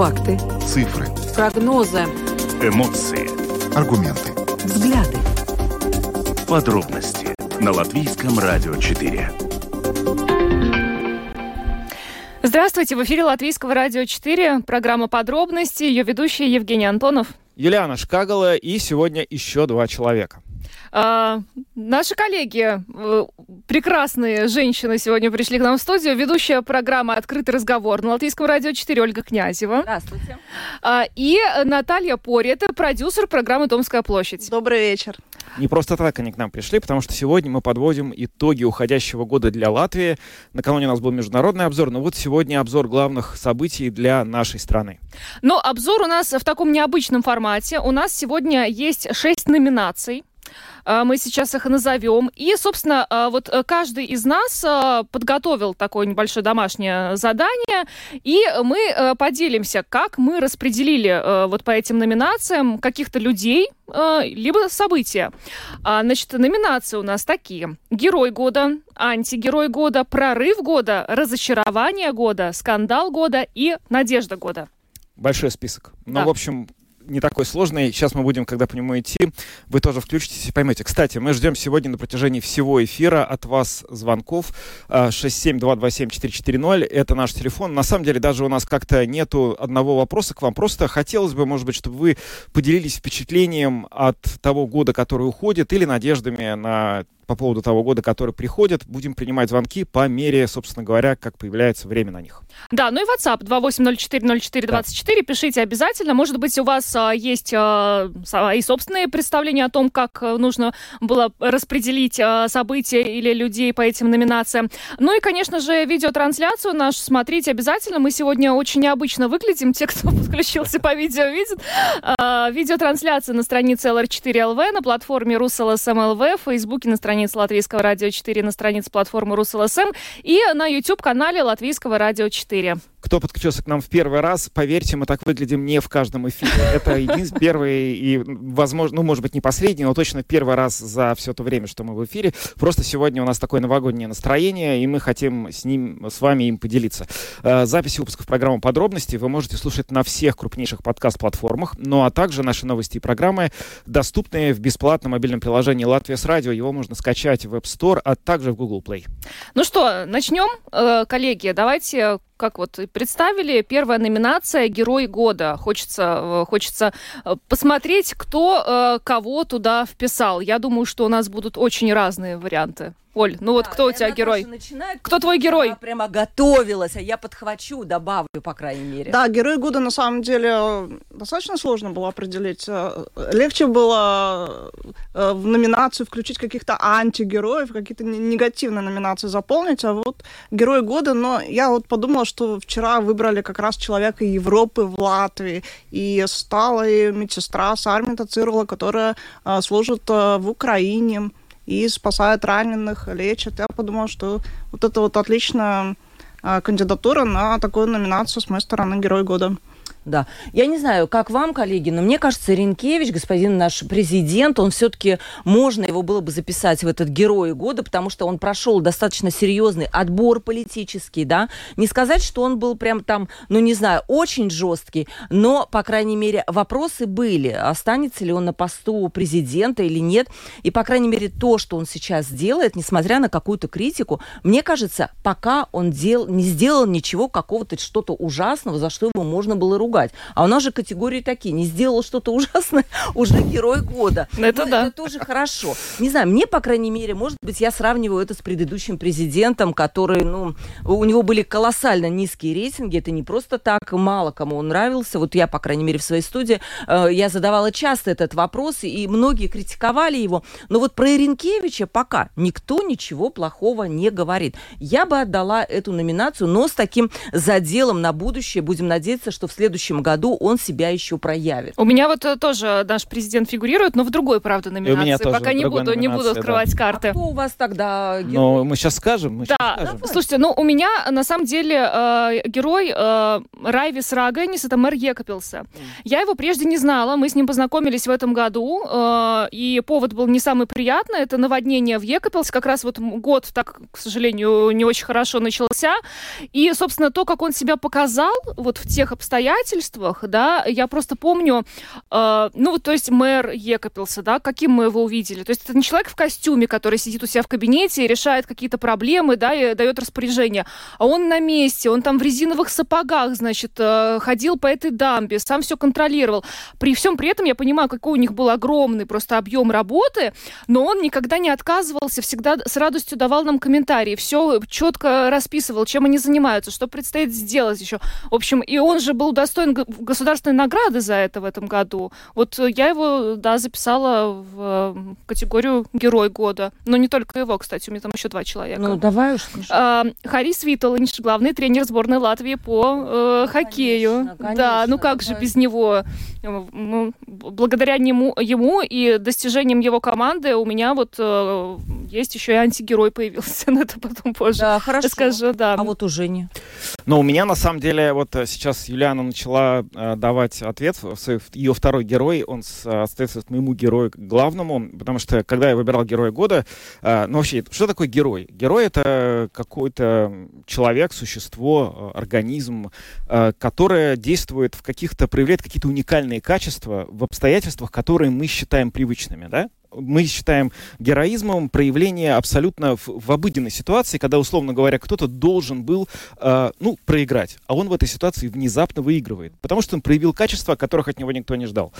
Факты. Цифры. Прогнозы. Эмоции. Аргументы. Взгляды. Подробности на Латвийском радио 4. Здравствуйте, в эфире Латвийского радио 4, программа «Подробности», ее ведущий Евгений Антонов. Юлиана Шкагала и сегодня еще два человека. А, наши коллеги, э, прекрасные женщины, сегодня пришли к нам в студию. Ведущая программы «Открытый разговор» на Латвийском радио 4 Ольга Князева. Здравствуйте. А, и Наталья Пори, это продюсер программы «Томская площадь». Добрый вечер. Не просто так они к нам пришли, потому что сегодня мы подводим итоги уходящего года для Латвии. Накануне у нас был международный обзор, но вот сегодня обзор главных событий для нашей страны. Но обзор у нас в таком необычном формате. У нас сегодня есть шесть номинаций. А, мы сейчас их назовем. И, собственно, а, вот э, каждый из нас а, подготовил такое небольшое домашнее задание, и мы э, поделимся, как мы распределили э, вот по этим номинациям каких-то людей, либо события. Значит, номинации у нас такие. Герой года, антигерой года, прорыв года, разочарование года, скандал года и надежда года. Большой список. Ну, Да. в общем, не такой сложный. Сейчас мы будем, когда по нему идти, вы тоже включитесь и поймете. Кстати, мы ждем сегодня на протяжении всего эфира от вас звонков. А, 67227-440. Это наш телефон. На самом деле, даже у нас как-то нету одного вопроса к вам. Просто хотелось бы, может быть, чтобы вы поделились впечатлением от того года, который уходит, или надеждами на по поводу того года, который приходит. Будем принимать звонки по мере, собственно говоря, как появляется время на них. Да, ну и WhatsApp 28040424. Пишите обязательно. Может быть, у вас а, есть а, и собственные представления о том, как а, нужно было распределить а, события или людей по этим номинациям. Ну и, конечно же, видеотрансляцию нашу смотрите обязательно. Мы сегодня очень необычно выглядим. Те, кто подключился по видео, видят. А, видеотрансляция на странице LR4LV, на платформе RusLSM.LV, в Фейсбуке на странице Латвийского радио 4, на странице платформы RusLSM и на YouTube-канале Латвийского радио 4. Кто подключился к нам в первый раз, поверьте, мы так выглядим не в каждом эфире. Это единственный первый и, возможно, ну, может быть, не последний, но точно первый раз за все то время, что мы в эфире. Просто сегодня у нас такое новогоднее настроение, и мы хотим с ним, с вами им поделиться. Э, Записи выпусков программы «Подробности» вы можете слушать на всех крупнейших подкаст-платформах, ну а также наши новости и программы доступны в бесплатном мобильном приложении «Латвия с радио». Его можно скачать в App Store, а также в Google Play. Ну что, начнем, Э, коллеги. Давайте, как вот представили, первая номинация «Герой года». Хочется, э, хочется э, посмотреть, кто кого туда вписал. Я думаю, что у нас будут очень разные варианты. Оль, ну вот кто у тебя герой? Кто твой герой? Я прямо готовилась, а я подхвачу, добавлю, по крайней мере. Да, герой года на самом деле э, достаточно сложно было определить. Э, Легче было э, в номинацию включить каких-то антигероев, какие-то не- негативные номинации заполнить, а вот герой года, но я вот подумала, что вчера выбрали как раз человека Европы в Латвии, и стала и медсестра Сармита Цирла, которая служит в Украине и спасает раненых, лечит. Я подумала, что вот это вот отличная а, кандидатура на такую номинацию с моей стороны Герой года. Да. Я не знаю, как вам, коллеги, но мне кажется, Ренкевич, господин наш президент, он все-таки, можно его было бы записать в этот герой года, потому что он прошел достаточно серьезный отбор политический, да. Не сказать, что он был прям там, ну не знаю, очень жесткий, но, по крайней мере, вопросы были, останется ли он на посту президента или нет. И, по крайней мере, то, что он сейчас делает, несмотря на какую-то критику, мне кажется, пока он дел, не сделал ничего какого-то что-то ужасного, за что его можно было ругать. А у нас же категории такие. Не сделал что-то ужасное, уже герой года. Это Ну, да. Это тоже хорошо. Не знаю, мне, по крайней мере, может быть, я сравниваю это с предыдущим президентом, который, ну, у него были колоссально низкие рейтинги. Это не просто так, мало кому он нравился. Вот я, по крайней мере, в своей студии, э, я задавала часто этот вопрос, и многие критиковали его. Но вот про Иринкевича пока никто ничего плохого не говорит. Я бы отдала эту номинацию, но с таким заделом на будущее. Будем надеяться, что в следующем году он себя еще проявит. У меня вот э, тоже наш президент фигурирует, но в другой, правда, номинации. меня тоже Пока не буду, не буду номинации, да. открывать А карты. кто у вас тогда герой? Но мы сейчас скажем. Мы Да, скажем. слушайте, ну у меня на самом деле э, герой э, Райвис Раганис, это мэр Екапилса. Я его прежде не знала, мы с ним познакомились в этом году, э, и повод был не самый приятный, это наводнение в Екапилсе, как раз вот год так, к сожалению, не очень хорошо начался, и, собственно, то, как он себя показал вот в тех обстоятельствах, да, я просто помню, э, ну, то есть мэр Екопился, да, каким мы его увидели. То есть это не человек в костюме, который сидит у себя в кабинете и решает какие-то проблемы, да, и дает распоряжение, а он на месте, он там в резиновых сапогах, значит, э, ходил по этой дамбе, сам все контролировал. При всем при этом я понимаю, какой у них был огромный просто объем работы, но он никогда не отказывался, всегда с радостью давал нам комментарии, все четко расписывал, чем они занимаются, что предстоит сделать еще. В общем, и он же был достоин государственной награды за это в этом году. Вот я его, да, записала в категорию Герой года. Но не только его, кстати, у меня там еще два человека. Ну, давай уж. А, Харис Виталович, главный тренер сборной Латвии по э, хоккею. Конечно, конечно, да, ну как же давай. без него? Ну, благодаря нему, ему и достижениям его команды у меня вот э, есть еще и антигерой появился. Но это потом позже Да, хорошо. расскажу, да. А вот у Жени. Но у меня на самом деле вот э, сейчас Юлиана начала э, давать ответ, ее второй герой, он э, соответствует моему герою главному, потому что когда я выбирал героя года, э, ну вообще, что такое герой? Герой это какой-то человек, существо, организм, э, которое действует в каких-то, проявляет какие-то уникальные качества в обстоятельствах, которые мы считаем привычными, да? Мы считаем героизмом проявление абсолютно в, в обыденной ситуации, когда, условно говоря, кто-то должен был, э, ну, проиграть, а он в этой ситуации внезапно выигрывает, потому что он проявил качества, которых от него никто не ждал.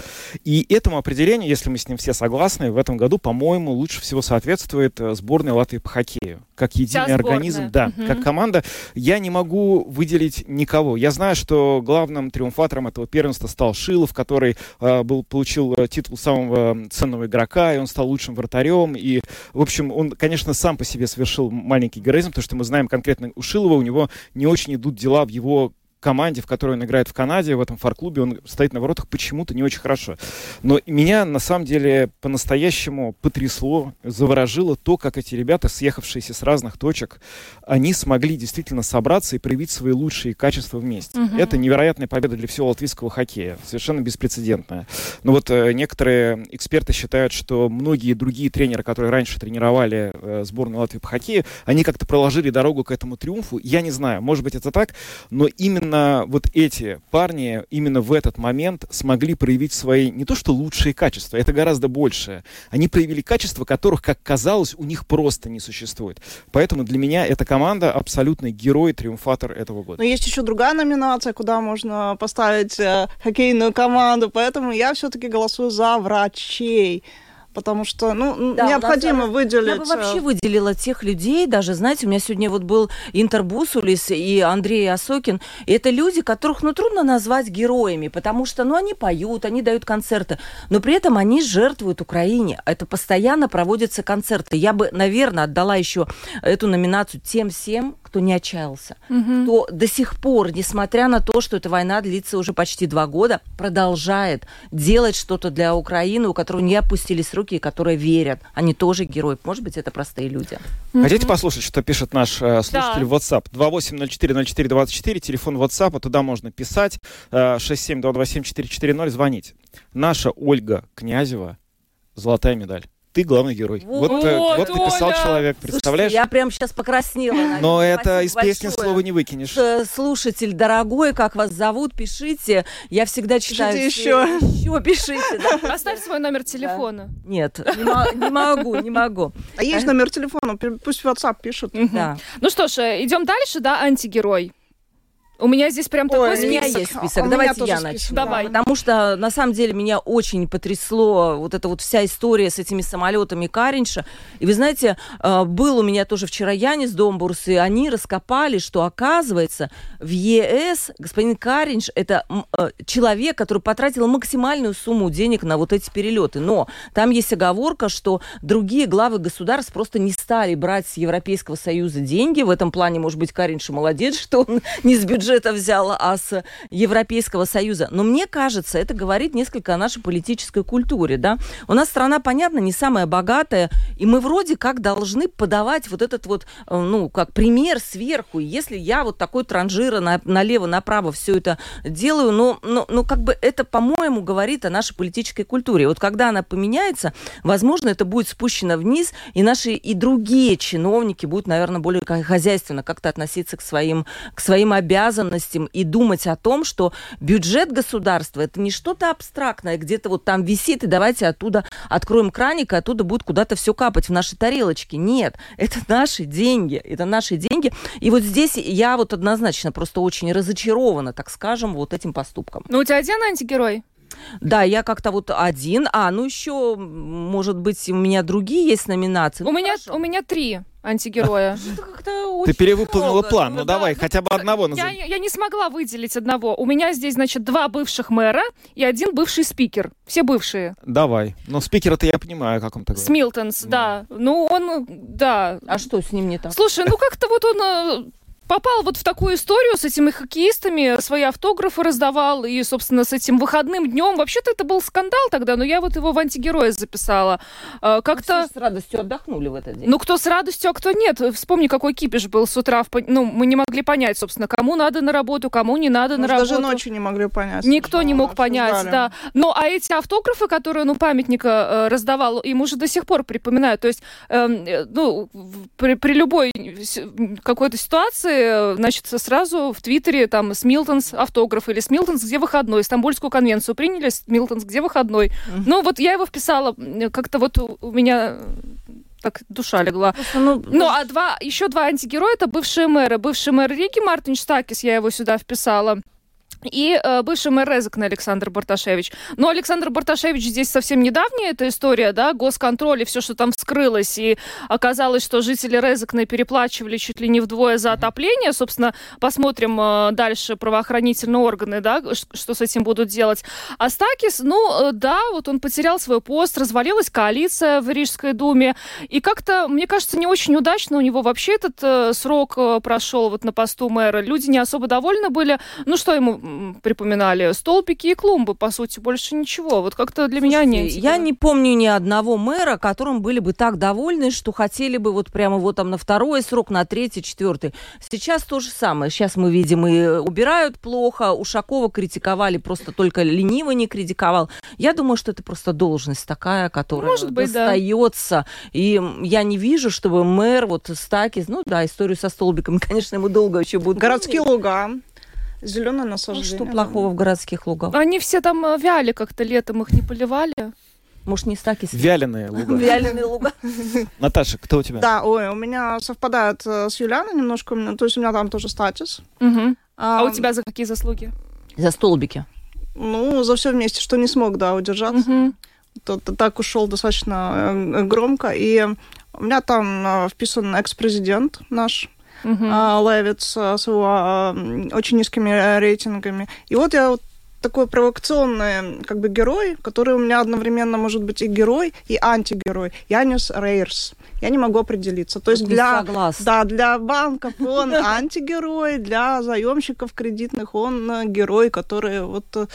И этому определению, если мы с ним все согласны, в этом году, по-моему, лучше всего соответствует э, сборная Латвии по хоккею. Как единый организм, да, Мгм. как команда. Я не могу выделить никого. Я знаю, что главным триумфатором этого первенства стал Шилов, который э, был, получил э, титул самого ценного игрока, он стал лучшим вратарем. И, в общем, он, конечно, сам по себе совершил маленький героизм, потому что мы знаем конкретно у Шилова, у него не очень идут дела в его команде, в которой он играет в Канаде, в этом фар-клубе, он стоит на воротах почему-то не очень хорошо. Но меня, на самом деле, по-настоящему потрясло, заворожило то, как эти ребята, съехавшиеся с разных точек, они смогли действительно собраться и проявить свои лучшие качества вместе. Мгм. Это невероятная победа для всего латвийского хоккея, совершенно беспрецедентная. Но вот э, некоторые эксперты считают, что многие другие тренеры, которые раньше тренировали э, сборную Латвии по хоккею, они как-то проложили дорогу к этому триумфу. Я не знаю, может быть это так, но именно вот эти парни именно в этот момент смогли проявить свои не то что лучшие качества, это гораздо большее. Они проявили качества, которых, как казалось, у них просто не существует. Поэтому для меня эта команда абсолютный герой, триумфатор этого года. Но есть еще другая номинация, куда можно поставить э, хоккейную команду, поэтому я все-таки голосую за врачей. Потому что, ну, Да, нас, необходимо э, выделить... Я бы вообще э, выделила тех людей, даже, знаете, у меня сегодня вот был Интер Бусулис и Андрей Осокин. И это люди, которых, ну, трудно назвать героями, потому что, ну, они поют, они дают концерты, но при этом они жертвуют Украине. Это постоянно проводятся концерты. Я бы, наверное, отдала еще эту номинацию тем всем, кто не отчаялся, Мгм. кто до сих пор, несмотря на то, что эта война длится уже почти два года, продолжает делать что-то для Украины, у которого не опустились руки и которые верят. Они тоже герои. Может быть, это простые люди. Хотите послушать, что пишет наш э, слушатель в WhatsApp? 28040424, телефон WhatsApp, туда можно писать. Э, 67227-440, звонить. Наша Ольга Князева, золотая медаль. Ты главный герой. Вот, Вот, э, вот написал Оля! человек, Слушайте, представляешь? я прям сейчас покраснела. наверное. Но это из песни большое. слова не выкинешь. Э, Слушатель дорогой, как вас зовут, пишите. Я всегда читаю. Пишите еще. Еще пишите. да. Оставь свой номер телефона. Нет, не мо- не могу, не могу. А есть номер телефона, пусть в WhatsApp пишут. Да. Ну что ж, э, идем дальше, да, антигерой. У меня здесь прям такой Ой, У меня список. есть А список. у меня Давайте тоже я список, начну. да. Давай. Потому что, на самом деле, меня очень потрясло вот эта вот вся история с этими самолетами Каринша. И вы знаете, э, был у меня тоже вчера Янис Домбурс, и они раскопали, что, оказывается, в ЕС господин Каринш – это э, человек, который потратил максимальную сумму денег на вот эти перелеты. Но там есть оговорка, что другие главы государств просто не стали брать с Европейского Союза деньги. В этом плане, может быть, Каринш молодец, что он не с бюджета взял, а с Европейского Союза. Но мне кажется, это говорит несколько о нашей политической культуре. Да? У нас страна, понятно, не самая богатая, и мы вроде как должны подавать вот этот вот, э, ну, как пример сверху. И если я вот такой транжира на, налево-направо все это делаю, но, но, но как бы это, по-моему, говорит о нашей политической культуре. Вот когда она поменяется, возможно, это будет спущено вниз, и наши и другие чиновники будут, наверное, более хозяйственно как-то относиться к своим, к своим обязанностям, обязанностям и думать о том, что бюджет государства это не что-то абстрактное, где-то вот там висит, и давайте оттуда откроем краник, и оттуда будет куда-то все капать в наши тарелочки. Нет, это наши деньги, это наши деньги. И вот здесь я вот однозначно просто очень разочарована, так скажем, вот этим поступком. Ну, у тебя один антигерой? Да, я как-то вот один. А, ну еще, может быть, у меня другие есть номинации. У Ну, меня, хорошо. у меня три антигероя. Ты перевыполнила план. Ну да. давай, хотя бы одного Я, назови. я не смогла выделить одного. У меня здесь, значит, два бывших мэра и один бывший спикер. Все бывшие. Давай. Ну, спикера-то я понимаю, как он так С Милтонс, да. Ну, он, да. А что с ним не так? Слушай, ну как-то вот он э, попал вот в такую историю с этими хоккеистами, свои автографы раздавал, и, собственно, с этим выходным днем. Вообще-то это был скандал тогда, но я вот его в антигероя записала. Э, Как-то... Все с радостью отдохнули в этот день. Ну, кто с радостью, а кто нет. Вспомни, какой кипиш был с утра. в Ну, мы не могли понять, собственно, кому надо на работу, кому не надо на Может, работу. даже ночью не могли понять. Никто не что мог понять, обсуждали. да. Ну, а эти автографы, которые он у памятника э, раздавал, ему же до сих пор припоминают. То есть, эм, э, ну, при, при любой какой-то ситуации, э, значит, сразу в Твиттере там Смилтенс автограф или Смилтенс где выходной, Стамбульскую конвенцию приняли, Смилтенс где выходной. Ну, вот я его вписала, как-то вот у, меня э, так душа легла. Ну, Ну, а два, еще два антигероя это бывшие мэры. Бывший мэр Риги Мартин Штакис, я его сюда вписала. И э, бывший мэр Резекна Александр Барташевич. Но Александр Барташевич здесь совсем недавняя эта история, да, госконтроль и все, что там вскрылось. И оказалось, что жители Резекна переплачивали чуть ли не вдвое за отопление. Собственно, посмотрим э, дальше правоохранительные органы, да, что с этим будут делать. А Стакис, ну, э, да, вот он потерял свой пост, развалилась коалиция в Рижской думе. И как-то, мне кажется, не очень удачно у него вообще этот э, срок э, прошел вот на посту мэра. Люди не особо довольны были. Ну, что ему припоминали? Столбики и клумбы, по сути, больше ничего. Вот как-то для меня не... Слушайте, Я не помню ни одного мэра, которым были бы так довольны, что хотели бы вот прямо вот там на второй срок, на третий, четвертый. Сейчас то же самое. Сейчас мы видим и убирают плохо. Ушакова критиковали, просто только лениво не критиковал. Я думаю, что это просто должность такая, которая Может быть, да. достается. И я не вижу, чтобы мэр вот Стакис, ну да, историю со столбиками, конечно, ему долго еще будут Городские луга, зеленое Ну, насаждение. что плохого в городских лугах? Они все там э, вяли как-то летом, их не поливали. Может, не Стакис? Вяленые луга. Вяленые луга. Наташа, кто у тебя? Да, ой, у меня совпадает э, с Юлианой немножко, то есть у меня там тоже статус. Мгм. А у тебя за какие заслуги? За столбики. Ну, за все вместе, что не смог, да, удержаться. Мгм. То- то так ушел достаточно э, громко. И у меня там вписан экс-президент наш, Мгм. а, Левиц с его а, очень низкими э, рейтингами. И вот я вот такой провокационный как бы герой, который у меня одновременно может быть и герой, и антигерой. Янис Рейерс. Я не могу определиться. То есть не для, да, для банков он антигерой, для заемщиков кредитных он э, герой, который вот э,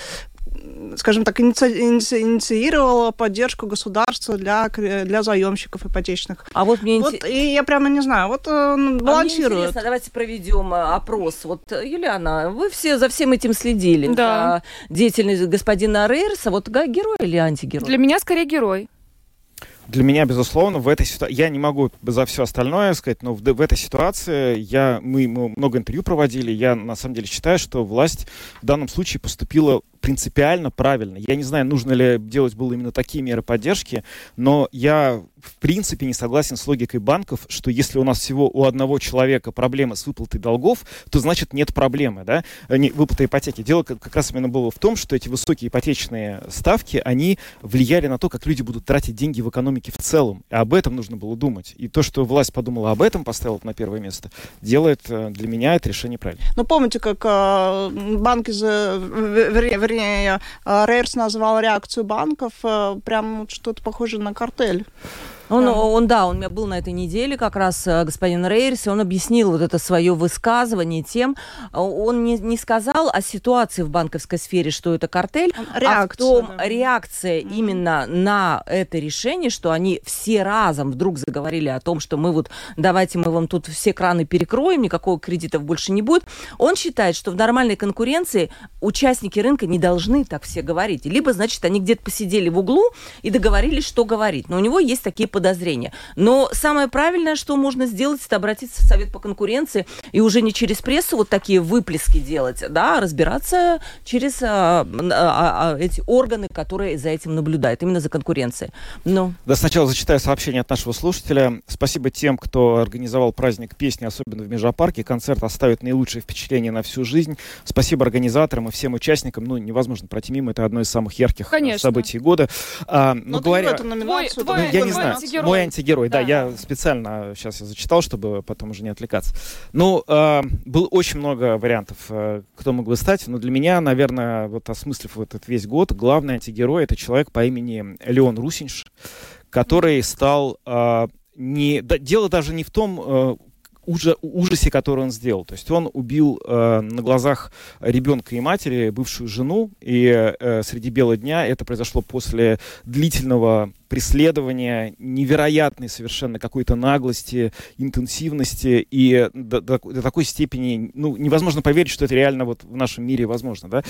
скажем так, иници- иници- инициировала поддержку государства для, для заемщиков ипотечных. А вот мне Вот, и я прямо не знаю, вот э, а мне балансирует. интересно, давайте проведем э, опрос. Вот, э, Юлиана, вы все за всем этим следили. Да. За деятельность господина Рейерса. Вот герой или антигерой? Для меня скорее герой. Для меня, безусловно, в этой ситуации... Я не могу за все остальное сказать, но в, в этой ситуации я, мы, мы много интервью проводили. Я, на самом деле, считаю, что власть в данном случае поступила принципиально правильно. Я не знаю, нужно ли делать было именно такие меры поддержки, но я в принципе не согласен с логикой банков, что если у нас всего у одного человека проблема с выплатой долгов, то значит нет проблемы, да, Э, не, выплата ипотеки. Дело как, раз именно было в том, что эти высокие ипотечные ставки, они влияли на то, как люди будут тратить деньги в экономике в целом. И об этом нужно было думать. И то, что власть подумала об этом, поставила на первое место, делает э, для меня это решение правильно. Ну, помните, как э, банки, в- вернее, вернее, Рейерс назвал реакцию банков э, прям что-то похоже на картель. Он, Да. он, да, он у меня был на этой неделе, как раз э, господин Рейерс, и он объяснил вот это свое высказывание тем, э, он не, не сказал о ситуации в банковской сфере, что это картель, а в Реакция, том да. реакция Мгм. именно на это решение, что они все разом вдруг заговорили о том, что мы вот давайте мы вам тут все краны перекроем, никакого кредитов больше не будет. Он считает, что в нормальной конкуренции участники рынка не должны так все говорить. Либо, значит, они где-то посидели в углу и договорились, что говорить. Но у него есть такие подозрения. Но самое правильное, что можно сделать, это обратиться в Совет по конкуренции и уже не через прессу вот такие выплески делать, да, а разбираться через а, а, а, эти органы, которые за этим наблюдают, именно за конкуренцией. Ну. Да, сначала зачитаю сообщение от нашего слушателя. Спасибо тем, кто организовал праздник песни, особенно в Межапарке. Концерт оставит наилучшее впечатление на всю жизнь. Спасибо организаторам и всем участникам. Ну, невозможно пройти мимо, это одно из самых ярких Конечно. событий года. А, но, но говоря... Твой, твой, я не знаю, антигерой. мой антигерой, да, да, я специально сейчас я зачитал, чтобы потом уже не отвлекаться. Ну, э, было очень много вариантов, э, кто мог бы стать, но для меня, наверное, вот осмыслив вот этот весь год, главный антигерой это человек по имени Леон Русинш, который стал э, не, да, дело даже не в том, э, ужа, ужасе, который он сделал. То есть он убил э, на глазах ребенка и матери бывшую жену, и э, среди бела дня это произошло после длительного преследования, невероятной совершенно какой-то наглости, интенсивности и до, до, до такой степени, ну, невозможно поверить, что это реально вот в нашем мире возможно, да.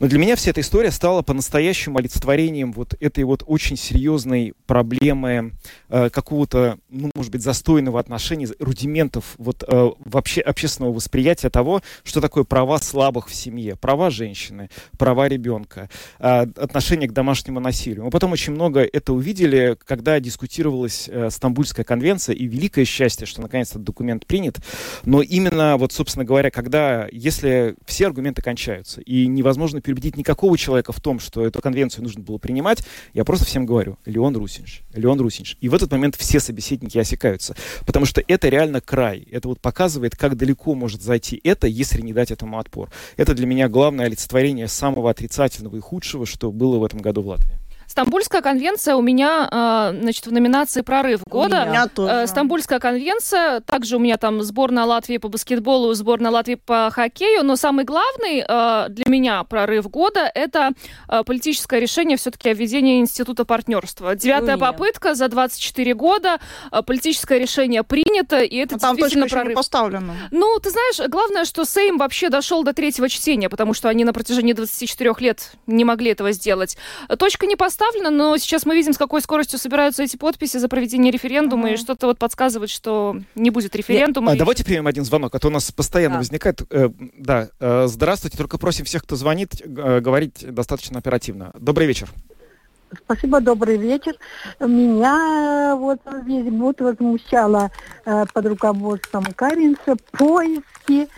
Но для меня вся эта история стала по-настоящему олицетворением вот этой вот очень серьезной проблемы э, какого-то, ну, может быть, застойного отношения, рудиментов вот э, вообще общественного восприятия того, что такое права слабых в семье, права женщины, права ребенка, э, отношение к домашнему насилию. Мы потом очень много это увидели, видели, когда дискутировалась э, Стамбульская конвенция, и великое счастье, что наконец этот документ принят, но именно, вот, собственно говоря, когда, если все аргументы кончаются, и невозможно переубедить никакого человека в том, что эту конвенцию нужно было принимать, я просто всем говорю, Леон Русинш, Леон Русинш. И в этот момент все собеседники осекаются, потому что это реально край. Это вот показывает, как далеко может зайти это, если не дать этому отпор. Это для меня главное олицетворение самого отрицательного и худшего, что было в этом году в Латвии. Стамбульская конвенция у меня, а, значит, в номинации «Прорыв года». У меня тоже. Э, Стамбульская конвенция, также у меня там сборная Латвии по баскетболу, сборная Латвии по хоккею, но самый главный а, для меня «Прорыв года» — это а, политическое решение все-таки о введении института партнерства. Девятая попытка за 24 года, политическое решение принято, и это но там действительно прорыв. Не. Ну, ты знаешь, главное, что Сейм вообще дошел до третьего чтения, потому что они на протяжении 24 лет не могли этого сделать. Точка не поставлена поставлено, но сейчас мы видим, с какой скоростью собираются эти подписи за проведение референдума, mm-hmm. и что-то вот подсказывает, что не будет референдума. А, давайте примем один звонок, а то у нас постоянно да. возникает. Э, да, э, здравствуйте, только просим всех, кто звонит, э, говорить достаточно оперативно. Добрый вечер. Спасибо, добрый вечер. Меня э, вот весь год возмущало э, под руководством Каринса поиски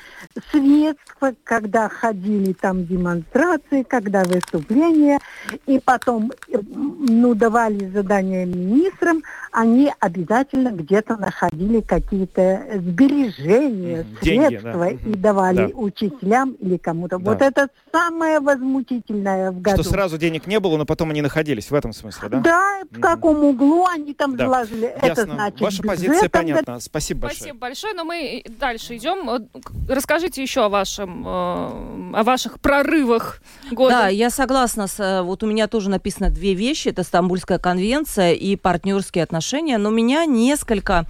средств, когда ходили там демонстрации, когда выступления, и потом э, ну, давали задания министрам, они обязательно где-то находили какие-то сбережения, Деньги, средства да. и давали да. учителям или кому-то. Да. Вот это самое возмутительное в году. Что сразу денег не было, но потом они находились в этом смысле, да? Да, в каком углу они там да. заложили. Ясно. Это значит... Ваша позиция понятна. Спасибо большое. Спасибо большое, но мы дальше идем. Расскажите еще о вашем, э, о ваших прорывах года. Да, я согласна. С, э, вот у меня тоже написано две вещи. Это Стамбульская конвенция и партнерские отношения. Но меня несколько,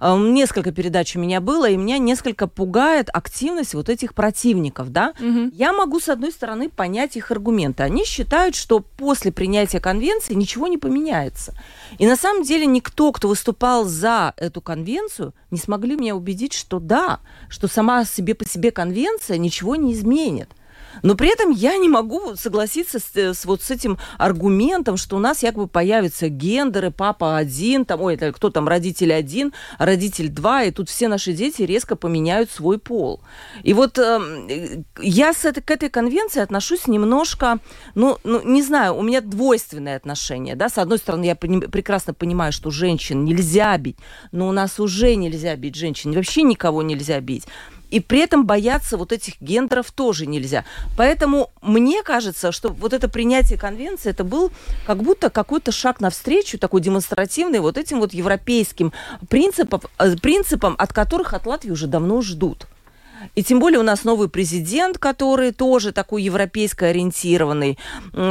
э, несколько передач у меня было, и меня несколько пугает активность вот этих противников, да. Угу. Я могу, с одной стороны, понять их аргументы. Они считают, что после принятия конвенции ничего не поменяется. И на самом деле никто, кто выступал за эту конвенцию, не смогли меня убедить, что да, что сама себе по себе конвенция ничего не изменит. Но при этом я не могу согласиться с, с вот с этим аргументом, что у нас якобы появятся гендеры, папа один, там, ой, это кто там, родитель один, родитель два, и тут все наши дети резко поменяют свой пол. И вот э, я с этой, к этой конвенции отношусь немножко, ну, ну, не знаю, у меня двойственное отношение, да, с одной стороны, я прекрасно понимаю, что женщин нельзя бить, но у нас уже нельзя бить женщин, вообще никого нельзя бить. И при этом бояться вот этих гендеров тоже нельзя. Поэтому мне кажется, что вот это принятие конвенции, это был как будто какой-то шаг навстречу, такой демонстративный, вот этим вот европейским принципам, э, принципам от которых от Латвии уже давно ждут. И тем более у нас новый президент, который тоже такой европейско ориентированный.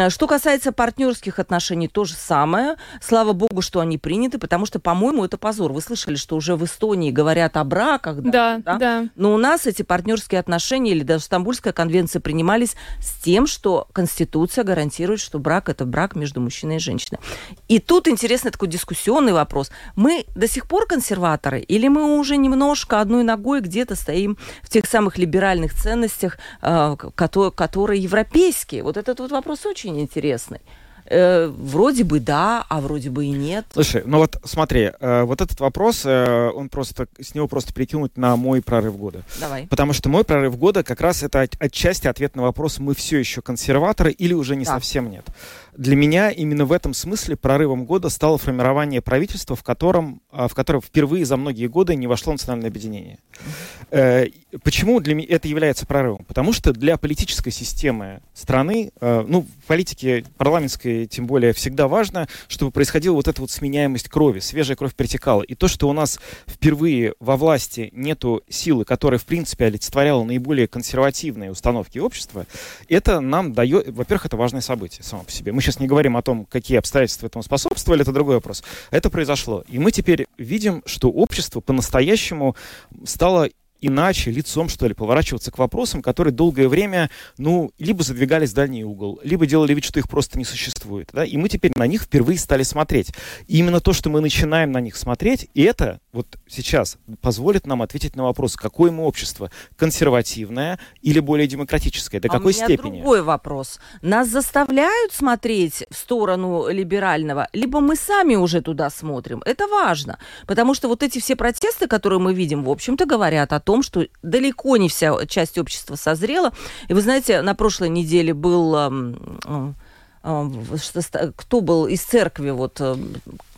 Что касается партнерских отношений, то же самое. Слава богу, что они приняты, потому что, по-моему, это позор. Вы слышали, что уже в Эстонии говорят о браках. Да, да. да. Но у нас эти партнерские отношения или даже Стамбульская конвенция принимались с тем, что Конституция гарантирует, что брак – это брак между мужчиной и женщиной. И тут интересный такой дискуссионный вопрос. Мы до сих пор консерваторы или мы уже немножко одной ногой где-то стоим в тех самых либеральных ценностях, э, которые, которые европейские? Вот этот вот вопрос очень интересный. Э, вроде бы да, а вроде бы и нет. Слушай, ну вот смотри, э, вот этот вопрос, э, он просто, с него просто перекинуть на мой прорыв года. Давай. Потому что мой прорыв года как раз это от, отчасти ответ на вопрос, мы все еще консерваторы или уже не да. совсем нет. Для меня именно в этом смысле прорывом года стало формирование правительства, в котором, а, в котором впервые за многие годы не вошло национальное объединение. Э, почему для меня это является прорывом? Потому что для политической системы страны, э, ну, в политике парламентской тем более всегда важно, чтобы происходила вот эта вот сменяемость крови, свежая кровь перетекала. И то, что у нас впервые во власти нету силы, которая, в принципе, олицетворяла наиболее консервативные установки общества, это нам дает, во-первых, это важное событие само по себе. Мы сейчас не говорим о том, какие обстоятельства этому способствовали, это другой вопрос. Это произошло. И мы теперь видим, что общество по-настоящему стало иначе, лицом, что ли, поворачиваться к вопросам, которые долгое время, ну, либо задвигались в дальний угол, либо делали вид, что их просто не существует. Да? И мы теперь на них впервые стали смотреть. И именно то, что мы начинаем на них смотреть, и это вот сейчас позволит нам ответить на вопрос, какое мы общество, консервативное или более демократическое, до а какой у меня степени? другой вопрос. Нас заставляют смотреть в сторону либерального, либо мы сами уже туда смотрим. Это важно, потому что вот эти все протесты, которые мы видим, в общем-то, говорят о том, что далеко не вся часть общества созрела. И вы знаете, на прошлой неделе был кто был из церкви, вот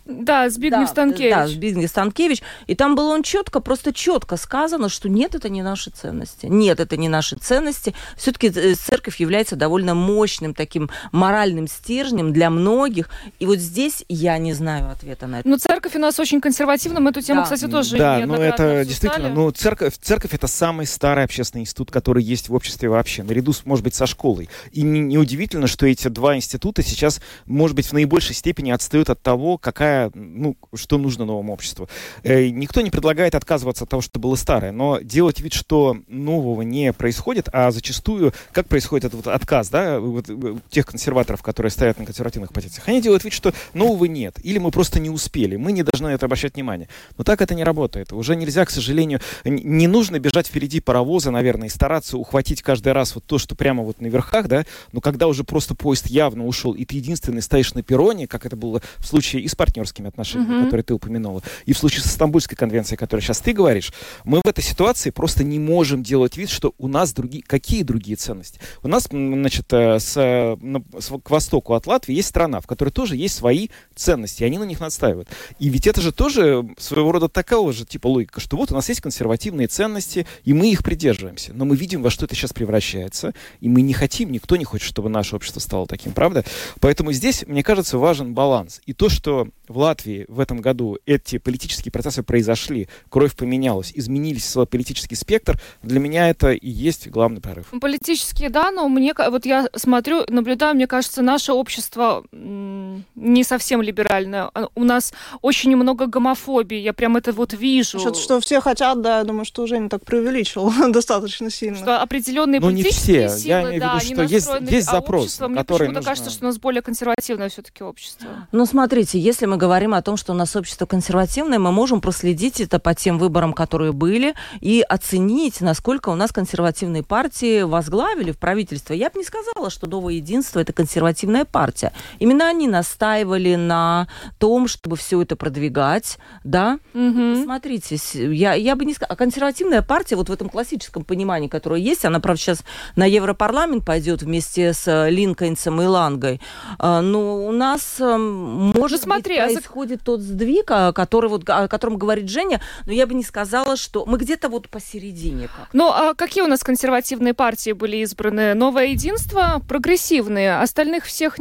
да, Збигнев да, Станкевич. Да, Збигнев Станкевич. И там было он четко, просто четко сказано, что нет, это не наши ценности. Нет, это не наши ценности. Все-таки э, церковь является довольно мощным таким моральным стержнем для многих. И вот здесь я не знаю ответа на это. Но церковь у нас очень консервативна. Мы эту тему, да. кстати, тоже Да, ну это действительно, ну церковь, церковь это самый старый общественный институт, который есть в обществе вообще, наряду, с, может быть, со школой. И неудивительно, не что эти два института сейчас, может быть, в наибольшей степени отстают от того, какая ну, что нужно новому обществу. Э, никто не предлагает отказываться от того, что было старое, но делать вид, что нового не происходит, а зачастую, как происходит этот вот отказ, да, вот, э, тех консерваторов, которые стоят на консервативных позициях, они делают вид, что нового нет, или мы просто не успели, мы не должны на это обращать внимание. Но так это не работает. Уже нельзя, к сожалению, не нужно бежать впереди паровоза, наверное, и стараться ухватить каждый раз вот то, что прямо вот на верхах, да, но когда уже просто поезд явно ушел, и ты единственный стоишь на перроне, как это было в случае и с партнером партнерскими отношениями, mm-hmm. которые ты упомянула, и в случае с Стамбульской конвенцией, которую сейчас ты говоришь, мы в этой ситуации просто не можем делать вид, что у нас другие... Какие другие ценности? У нас, значит, э, с, с, к востоку от Латвии есть страна, в которой тоже есть свои ценности, и они на них настаивают. И ведь это же тоже своего рода такого же типа логика, что вот у нас есть консервативные ценности, и мы их придерживаемся. Но мы видим, во что это сейчас превращается, и мы не хотим, никто не хочет, чтобы наше общество стало таким, правда? Поэтому здесь, мне кажется, важен баланс. И то, что в Латвии в этом году эти политические процессы произошли, кровь поменялась, изменились свой политический спектр, для меня это и есть главный прорыв. Политические, да, но мне, вот я смотрю, наблюдаю, мне кажется, наше общество не совсем либеральное. А, у нас очень много гомофобии, я прям это вот вижу. Что, что все хотят, да, я думаю, что уже не так преувеличил достаточно сильно. Что определенные ну, политические не все. силы, я имею в виду, да, что есть, есть запрос, а Мне почему-то нужно... кажется, что у нас более консервативное все-таки общество. Ну, смотрите, если мы говорим о том, что у нас общество консервативное, мы можем проследить это по тем выборам, которые были, и оценить, насколько у нас консервативные партии возглавили в правительство. Я бы не сказала, что Новое единство это консервативная партия. Именно они настаивали на том, чтобы все это продвигать, да. Угу. Смотрите, я, я бы не сказала, а консервативная партия вот в этом классическом понимании, которое есть, она, правда, сейчас на Европарламент пойдет вместе с Линкольнсом и Лангой, а, но у нас эм, может ну, смотри, быть, происходит происходит тот сдвиг, а, который вот, о котором говорит Женя, но я бы не сказала, что мы где-то вот посередине. Как. Ну, а какие у нас консервативные партии были избраны? Новое единство, прогрессивные. Остальных всех,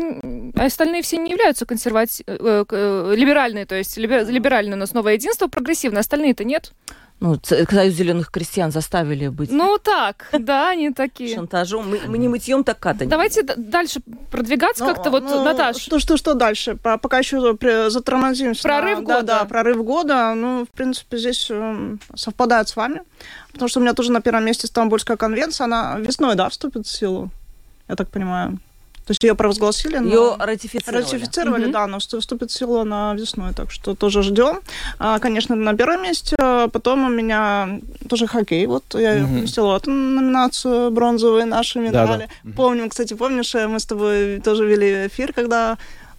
остальные все не являются консервативными, э, э, либеральные, то есть либеральные у нас новое единство, прогрессивные. Остальные-то нет? Ну, Союз зеленых крестьян заставили быть Ну так, да, они такие. шантажом. Мы, мы не мытьем, так катаньем. Давайте дальше продвигаться Ну, как-то. Вот, ну, Наташ, Что, что, что дальше? По- Пока еще затормозимся. Прорыв на- года. Да, да, прорыв года. Ну, в принципе, здесь эм, совпадает с вами. Потому что у меня тоже на первом месте Стамбульская конвенция. Она весной, да, вступит в силу, я так понимаю. То есть ее провозгласили, но... Ее ратифицировали. Ратифицировали, Мгм. да, но всту- вступит в силу на весной, так что тоже ждем. А, конечно, на первом месте. а Потом у меня тоже хоккей. Вот я Мгм. поместила вот номинацию бронзовые наши медали. Мгм. Помним, кстати, помнишь, э, мы с тобой тоже вели эфир, когда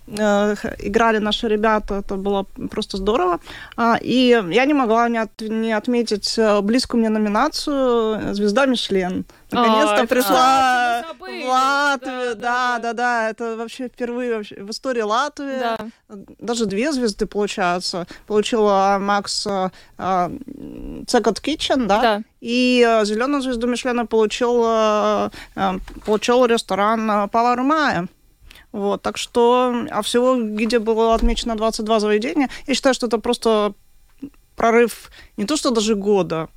играли наши ребята, это было просто здорово. А, и я не могла не, от- не отметить э, близкую мне номинацию «Звезда Мишлен». Наконец-то это пришла забыли. в Латвию, Да, да, да, да, да, это вообще впервые вообще в истории Латвии. да. Даже две звезды, получается. Получила Макс э, э, Kitchen, да? Да. И зеленую звезду Мишлена получил, э, э, получил ресторан э, Повар Майя. Вот, так что, а всего где было отмечено 22 заведения, я считаю, что это просто прорыв не то что даже года,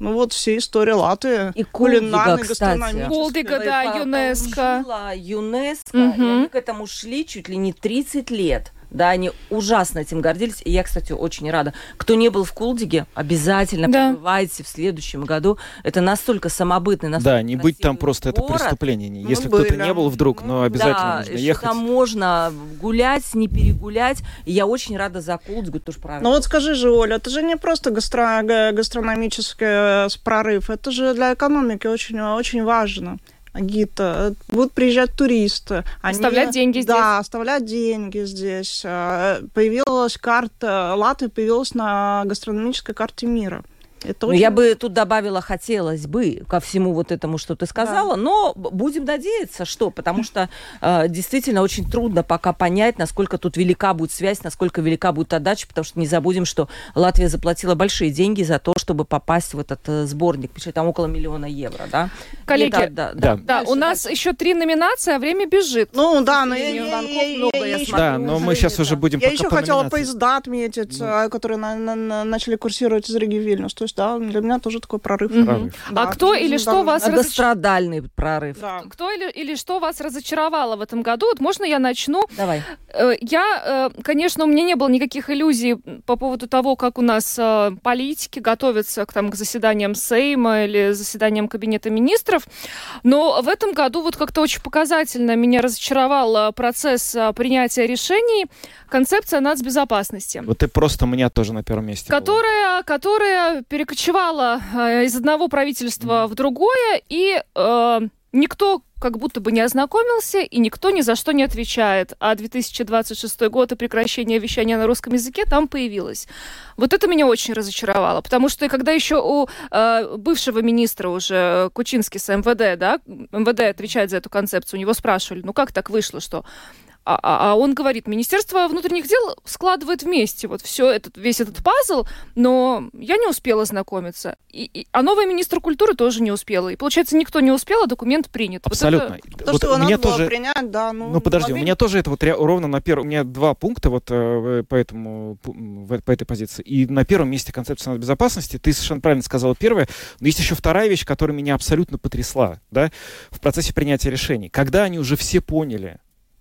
ну вот всей истории Латвии. И кулинарной, кстати. Кулдига, да, ЮНЕСКО. ЮНЕСКО, и они к этому шли чуть ли не 30 лет. Да, они ужасно этим гордились. И я, кстати, очень рада. Кто не был в Кулдиге, обязательно Да. побывайте в следующем году. Это настолько самобытный, настолько Да, не быть там просто это город. преступление. Не- Мы Если кто-то не был вдруг, но обязательно да, нужно ехать. там можно гулять, не перегулять. И я очень рада за Кулдигу, тоже правильно. Ну вот скажи же, Оля, это же не просто гастро- га- гастрономический э, прорыв, это же для экономики очень, очень важно. Гита, будут приезжать туристы. Они, Оставлять деньги Да, оставлять деньги здесь. Э, Появилась карта, Латвия появилась на гастрономической карте мира. Это Ну, очень... я бы тут добавила, хотелось бы ко всему вот этому, что ты сказала, но б- будем надеяться, что, потому что э, действительно очень трудно пока понять, насколько тут велика будет связь, насколько велика будет отдача, потому что не забудем, что Латвия заплатила большие деньги за то, чтобы попасть в этот э, сборник, пишет, там около миллиона евро, да? Коллеги, это- да, да. Да, Дальше, у нас дальше. еще три номинации, а время бежит. Ну да, но я, я- я- я- много, я я смотрю. Да, но мы сейчас уже будем Я пока еще по хотела номинации. поезда отметить, Ну. э, которые на- на- на- начали курсировать из Риги в Вильнюс. То есть, да, для меня тоже такой прорыв. Мгм. Прорыв. Да, А кто или что здорово. вас разоч- Многострадальный прорыв. Да. Кто или, или что вас разочаровало в этом году? Вот можно я начну? Давай. Э, Я, э, конечно, у меня не было никаких иллюзий по поводу того, как у нас э, политики готовятся к, там, к заседаниям Сейма или заседаниям Кабинета министров. Но в этом году вот как-то очень показательно меня разочаровал процесс принятия решений, концепция нацбезопасности. Вот ты просто у меня тоже на первом месте. была. которая, которая перекочевала э, из одного правительства в другое, и э, никто как будто бы не ознакомился, и никто ни за что не отвечает. А 2026 год и прекращение вещания на русском языке там появилось. Вот это меня очень разочаровало, потому что когда еще у э, бывшего министра уже Кучинский с МВД, да, МВД отвечает за эту концепцию, у него спрашивали, ну как так вышло, что а, а- а он говорит, Министерство внутренних дел складывает вместе вот все этот, весь этот пазл, но я не успела знакомиться. И, и- а новый министр культуры тоже не успела. И получается, никто не успел, а документ принят. Вот Абсолютно. это- То, Вот что у меня надо было тоже... принять, да. Ну, Ну подожди, у могли- меня тоже это вот ровно на первом, у меня два пункта вот э, по этому по этой позиции. И на первом месте концепция безопасности. Ты совершенно правильно сказала первое, но есть еще вторая вещь, которая меня абсолютно потрясла, да, в процессе принятия решений. Когда они уже все поняли,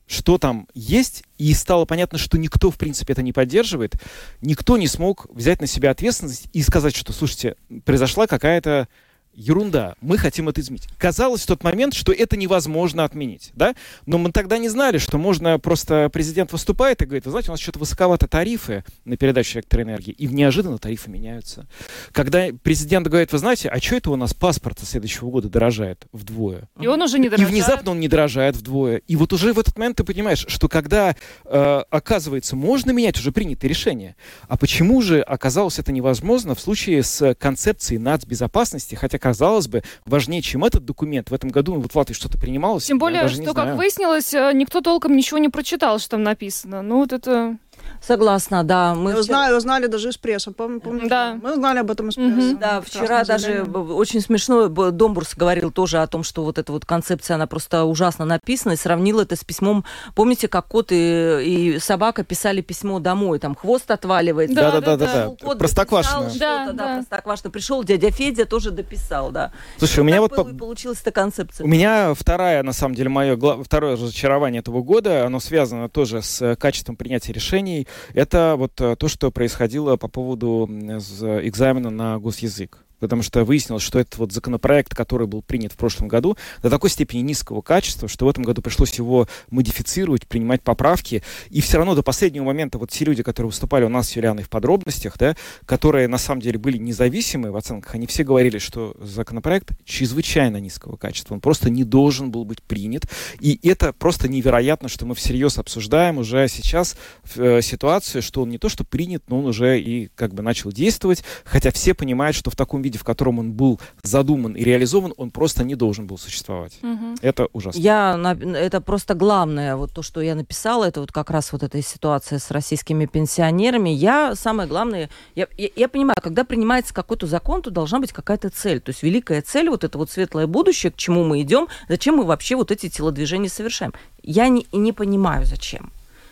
что там есть, и стало понятно, что никто, в принципе, это не поддерживает, никто не смог взять на себя ответственность и сказать, что, слушайте, произошла какая-то ерунда, мы хотим это изменить. Казалось в тот момент, что это невозможно отменить, да? Но мы тогда не знали, что можно просто президент выступает и говорит, вы знаете, у нас что-то высоковато тарифы на передачу электроэнергии, и неожиданно тарифы меняются. Когда президент говорит, вы знаете, а что это у нас паспорт со следующего года дорожает вдвое? И он уже не И дорожает. внезапно он не дорожает вдвое. И вот уже в этот момент ты понимаешь, что когда, э, оказывается, можно менять уже принятые решения, а почему же оказалось это невозможно в случае с концепцией нацбезопасности, хотя, казалось бы, важнее, чем этот документ, в этом году вот в Латвии что-то принималось. Тем более, что, как выяснилось, э, никто толком ничего не прочитал, что там написано. Ну, вот это... Согласна, да. Мы вчера- знали, знали даже из прессы, пом- помнишь? Да. Мы знали об этом из прессы. Да, Красным вчера даже очень смешно, Домбурс говорил тоже о том, что вот эта вот концепция, она просто ужасно написана, и сравнил это с письмом, помните, как кот и, и собака писали письмо домой, там хвост отваливается. Да, Да, да, да, да, да, Простоквашино. Да, да. да, Простоквашино. Пришел дядя Федя, тоже дописал, да. Слушай, у меня вот по- и получилась эта концепция. У меня вторая, на самом деле, мое гла- второе разочарование этого года, оно связано тоже с э, качеством принятия решений. Это вот э, то, что происходило по поводу экзамена на госязык. Потому что выяснилось, что этот вот законопроект, который был принят в прошлом году, до такой степени низкого качества, что в этом году пришлось его модифицировать, принимать поправки. И все равно до последнего момента вот те люди, которые выступали у нас с Юлианой в подробностях, да, которые на самом деле были независимы в оценках, они все говорили, что законопроект чрезвычайно низкого качества. Он просто не должен был быть принят. И это просто невероятно, что мы всерьез обсуждаем уже сейчас э, ситуацию, что он не то что принят, но он уже и как бы начал действовать, хотя все понимают, что в таком виде, в котором он был задуман и реализован, он просто не должен был существовать. Мгм. Это ужасно. Я, это просто главное, вот то, что я написала, это вот как раз вот эта ситуация с российскими пенсионерами. Я, самое главное, я, я, я понимаю, когда принимается какой-то закон, то должна быть какая-то цель. То есть великая цель, вот это вот светлое будущее, к чему мы идем, зачем мы вообще вот эти телодвижения совершаем. Я не, не понимаю, зачем.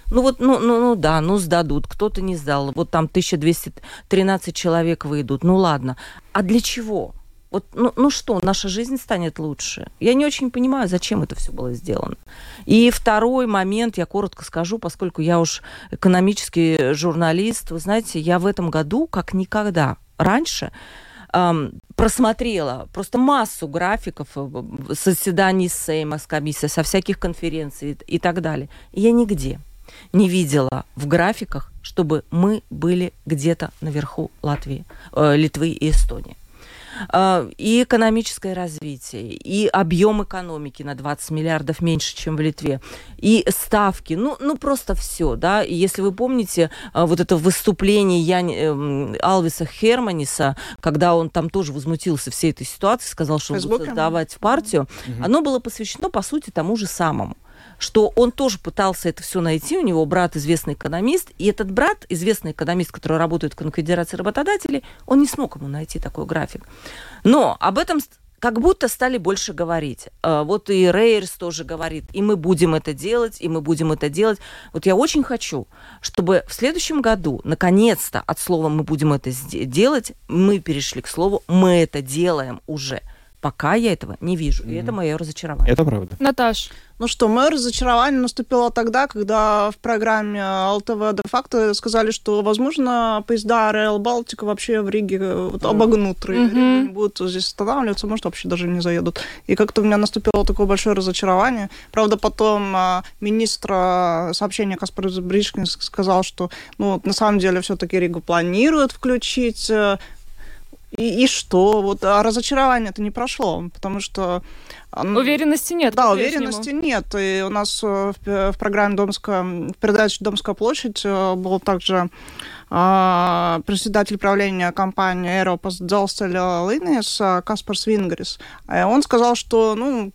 Ну вот, ну, ну, ну да, ну сдадут, кто-то не сдал, вот там 1213 человек выйдут, ну ладно. А для чего? Вот, ну, ну что, наша жизнь станет лучше? Я не очень понимаю, зачем это все было сделано. И второй момент, я коротко скажу, поскольку я уж экономический журналист, вы знаете, я в этом году, как никогда раньше, эм, просмотрела просто массу графиков э, э, заседаний Сейма, с комиссией, со всяких конференций и так далее. И я нигде не видела в графиках, чтобы мы были где-то наверху Латвии, э, Литвы и Эстонии. Э, И экономическое развитие, и объем экономики на 20 миллиардов меньше, чем в Литве, и ставки, ну, ну просто все, да. И если вы помните э, вот это выступление Яни, эм, Алвиса Херманиса, когда он там тоже возмутился всей этой ситуации, сказал, что он будет создавать партию, Мгм. оно было посвящено, по сути, тому же самому что он тоже пытался это все найти. У него брат известный экономист, и этот брат, известный экономист, который работает в Конфедерации работодателей, он не смог ему найти такой график. Но об этом как будто стали больше говорить. Э, Вот и Рейерс тоже говорит, и мы будем это делать, и мы будем это делать. Вот я очень хочу, чтобы в следующем году, наконец-то, от слова «мы будем это делать», мы перешли к слову «мы это делаем уже». Пока я этого не вижу, и это мое разочарование. Это правда. Наташ, Ну что, мое разочарование наступило тогда, когда в программе ЛТВ де-факто сказали, что, возможно, поезда Rail Балтика вообще в Риге э, вот, обогнут. Ригу, не будут здесь останавливаться, может, вообще даже не заедут. И как-то у меня наступило такое большое разочарование. Правда, потом а, министр а, сообщения Каспар Бришкин сказал, что, ну, на самом деле все-таки Ригу планируют включить э, и, и что? Вот, а разочарование это не прошло, потому что... м, уверенности нет. да, уверенности нет. И у нас э, в, п- в программе Домская, в передаче Домская площадь э, был также а, председатель правления компании Aeropos Делстеля Линес Каспар Свингрис. Э, Он сказал, что ну,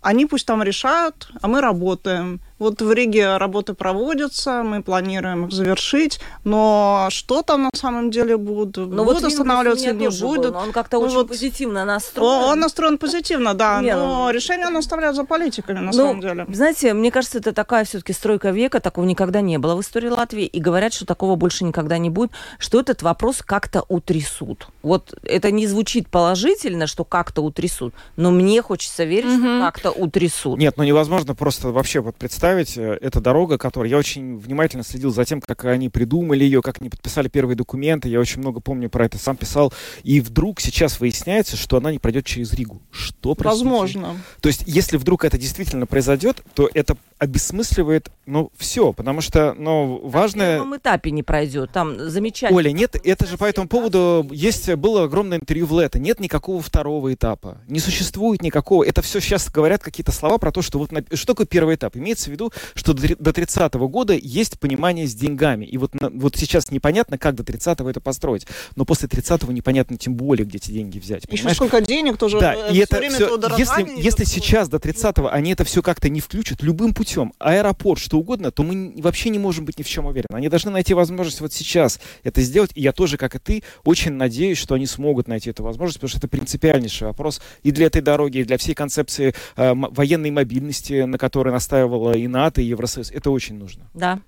они пусть там решают, а мы работаем. Вот в Риге работы проводятся, мы планируем их завершить, но что там на самом деле будут? Но будут Ну, вот Вингрис у останавливаться, не был, будут? но он как-то Ну очень вот позитивно О, настроен. Он настроен позитивно, да, Не, но ну- решение он оставляет за политиками, на Ну, самом деле. Знаете, мне кажется, это такая все-таки стройка века, такого никогда не было в истории Латвии, и говорят, что такого больше никогда не будет, что этот вопрос как-то утрясут. Вот это не звучит положительно, что как-то утрясут, но мне хочется верить, что Мгм. как-то утрясут. Нет, ну невозможно просто вообще вот представить, э, эта дорога, которая... Я очень внимательно следил за тем, как они придумали ее, как они подписали первые документы, я очень много помню про это, сам писал, и вдруг сейчас выясняется, что она не пройдет через Ригу. Что, простите? Возможно. То есть, если вдруг это действительно произойдет, то это обесмысливает, ну, все, потому что, ну, На важное... первом этапе не пройдет, там замечательно. Оля, нет, это же по этому поводу есть было огромное интервью в Лето. Нет никакого второго этапа. Не существует никакого. Это все сейчас говорят какие-то слова про то, что вот на- что такое первый этап. Имеется в виду виду, что до, до 30 года есть понимание с деньгами. И вот, на, вот сейчас непонятно, как до 30-го это построить. Но после 30-го непонятно тем более, где эти деньги взять. Еще понимаешь? сколько денег тоже. Да, э, и это время все, это если, если сейчас до 30-го они это все как-то не включат любым путем, аэропорт, что угодно, то мы вообще не можем быть ни в чем уверены. Они должны найти возможность вот сейчас это сделать. И я тоже, как и ты, очень надеюсь, что они смогут найти эту возможность, потому что это принципиальнейший вопрос и для этой дороги, и для всей концепции э, военной мобильности, на которой настаивала и НАТО, и Евросоюз. Это очень нужно. Да.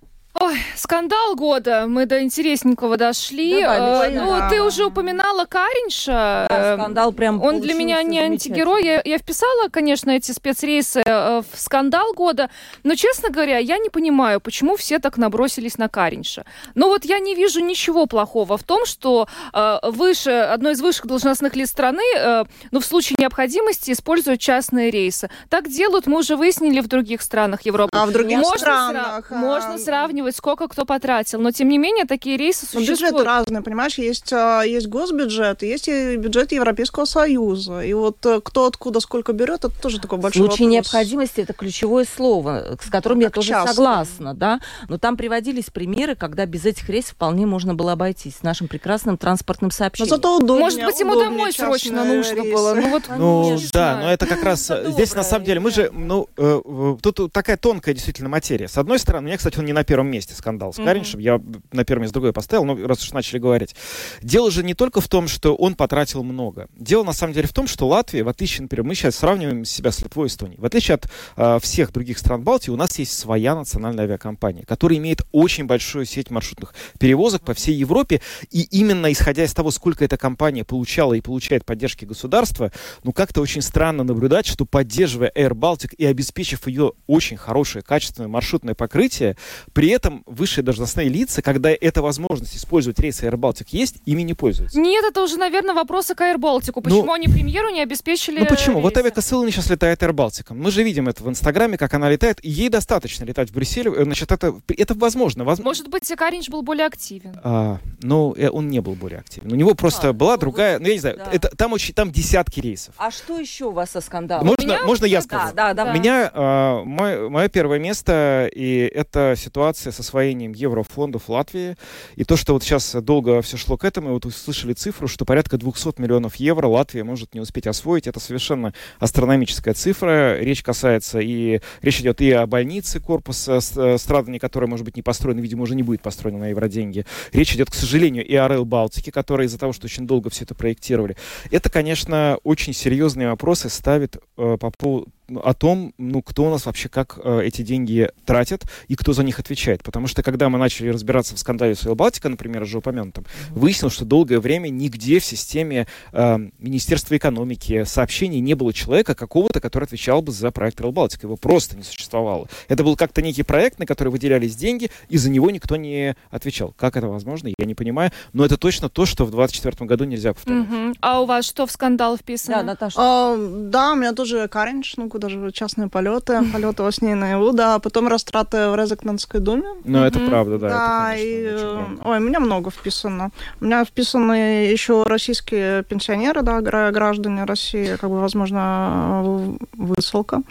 Ой, скандал года. Мы до интересненького дошли. Давай, Э, ну, ты уже упоминала Каринша. Да, Э, скандал прям Он для меня не антигерой. Я, я вписала, конечно, эти спецрейсы э, в скандал года. Но, честно говоря, я не понимаю, почему все так набросились на Каринша. Но вот я не вижу ничего плохого в том, что э, выше, одно из высших должностных лиц страны, э, ну, в случае необходимости используют частные рейсы. Так делают, мы уже выяснили в других странах Европы. А в других можно, странах, сра- а, можно сравнивать, сколько кто потратил, но тем не менее такие рейсы Ну, бюджеты существуют. разные, понимаешь, есть, а, есть госбюджет, есть и бюджет Европейского Союза. И вот э, кто откуда сколько берет, это тоже такой большой случае вопрос. необходимости это ключевое слово, с которым я Как тоже часто. согласна, да. Но там приводились примеры, когда без этих рейсов вполне можно было обойтись с нашим прекрасным транспортным Но сообщением. зато удобнее. Может быть, ему удобнее домой срочно нужно рейсы. было. Ну, вот, Ну да, но это как раз Это здесь на самом деле мы же, ну э, тут такая тонкая действительно материя. С одной стороны, у меня, кстати, он не на первом месте скандал с Мгм. Кариншем, я на первом месте другой поставил, ну раз уж начали говорить. Дело же не только в том, что он потратил много. Дело на самом деле в том, что Латвия, в отличие, например, мы сейчас сравниваем себя с Литвой и Эстонией. В отличие от э, всех других стран Балтии, у нас есть своя национальная авиакомпания, которая имеет очень большую сеть маршрутных перевозок по всей Европе. И именно исходя из того, сколько эта компания получала и получает поддержки государства, ну как-то очень странно наблюдать, что поддерживая Air Baltic и обеспечив ее очень хорошее, качественное маршрутное покрытие, при этом высшие должностные лица, когда эта возможность использовать рейсы Air Baltic есть, ими не пользуются. Нет, это уже, наверное, вопросы к Air Baltic. Почему они премьеру не обеспечили Ну почему? Вот рейсы? Эвика Сылани сейчас летает Air Baltic. Мы же видим это в Инстаграме, как она летает, и ей достаточно летать в Брюсселе. Э, Значит, это, это возможно. Воз- Может быть, Каринч был более активен. А, ну, э, он не был более активен. У него просто А, была ну, другая, вот, ну я не знаю, да. это, там очень, там десятки рейсов. А что еще у вас со скандалом? Можно, меня- можно я Да, скажу? да, У да. меня а, мой- мое первое место, и это ситуация с освоением еврофондов Латвии. И то, что вот сейчас долго все шло к этому, и вот услышали цифру, что порядка 200 миллионов евро Латвия может не успеть освоить. Это совершенно астрономическая цифра. Речь касается и... Речь идет и о больнице корпуса с- страдания, которая, может быть, не построена, видимо, уже не будет построена на евроденьги. Речь идет, к сожалению, и о Rail Балтике, которая из-за того, что очень долго все это проектировали. Это, конечно, очень серьезные вопросы ставит э, по поводу о том, ну, кто у нас вообще, как э, эти деньги тратят и кто за них отвечает. Потому что, когда мы начали разбираться в скандале с Балтика, например, уже упомянутом, выяснилось, что долгое время нигде в системе э, Министерства экономики сообщений не было человека какого-то, который отвечал бы за проект Rail Балтика. Его просто не существовало. Это был как-то некий проект, на который выделялись деньги, и за него никто не отвечал. Как это возможно, я не понимаю. Но это точно то, что в 2024 году нельзя повторять. Мгм. А у вас что в скандал Да, вписано? Наташа. А, да, у меня тоже Каринч, ну куда же частные полеты, полеты во сне наяву, да, потом растраты в Резекненской думе. Но это правда, да. Да, и, э, ой, у меня много вписано. У меня вписаны еще российские пенсионеры, да, гра- граждане России, как бы, возможно, высылка.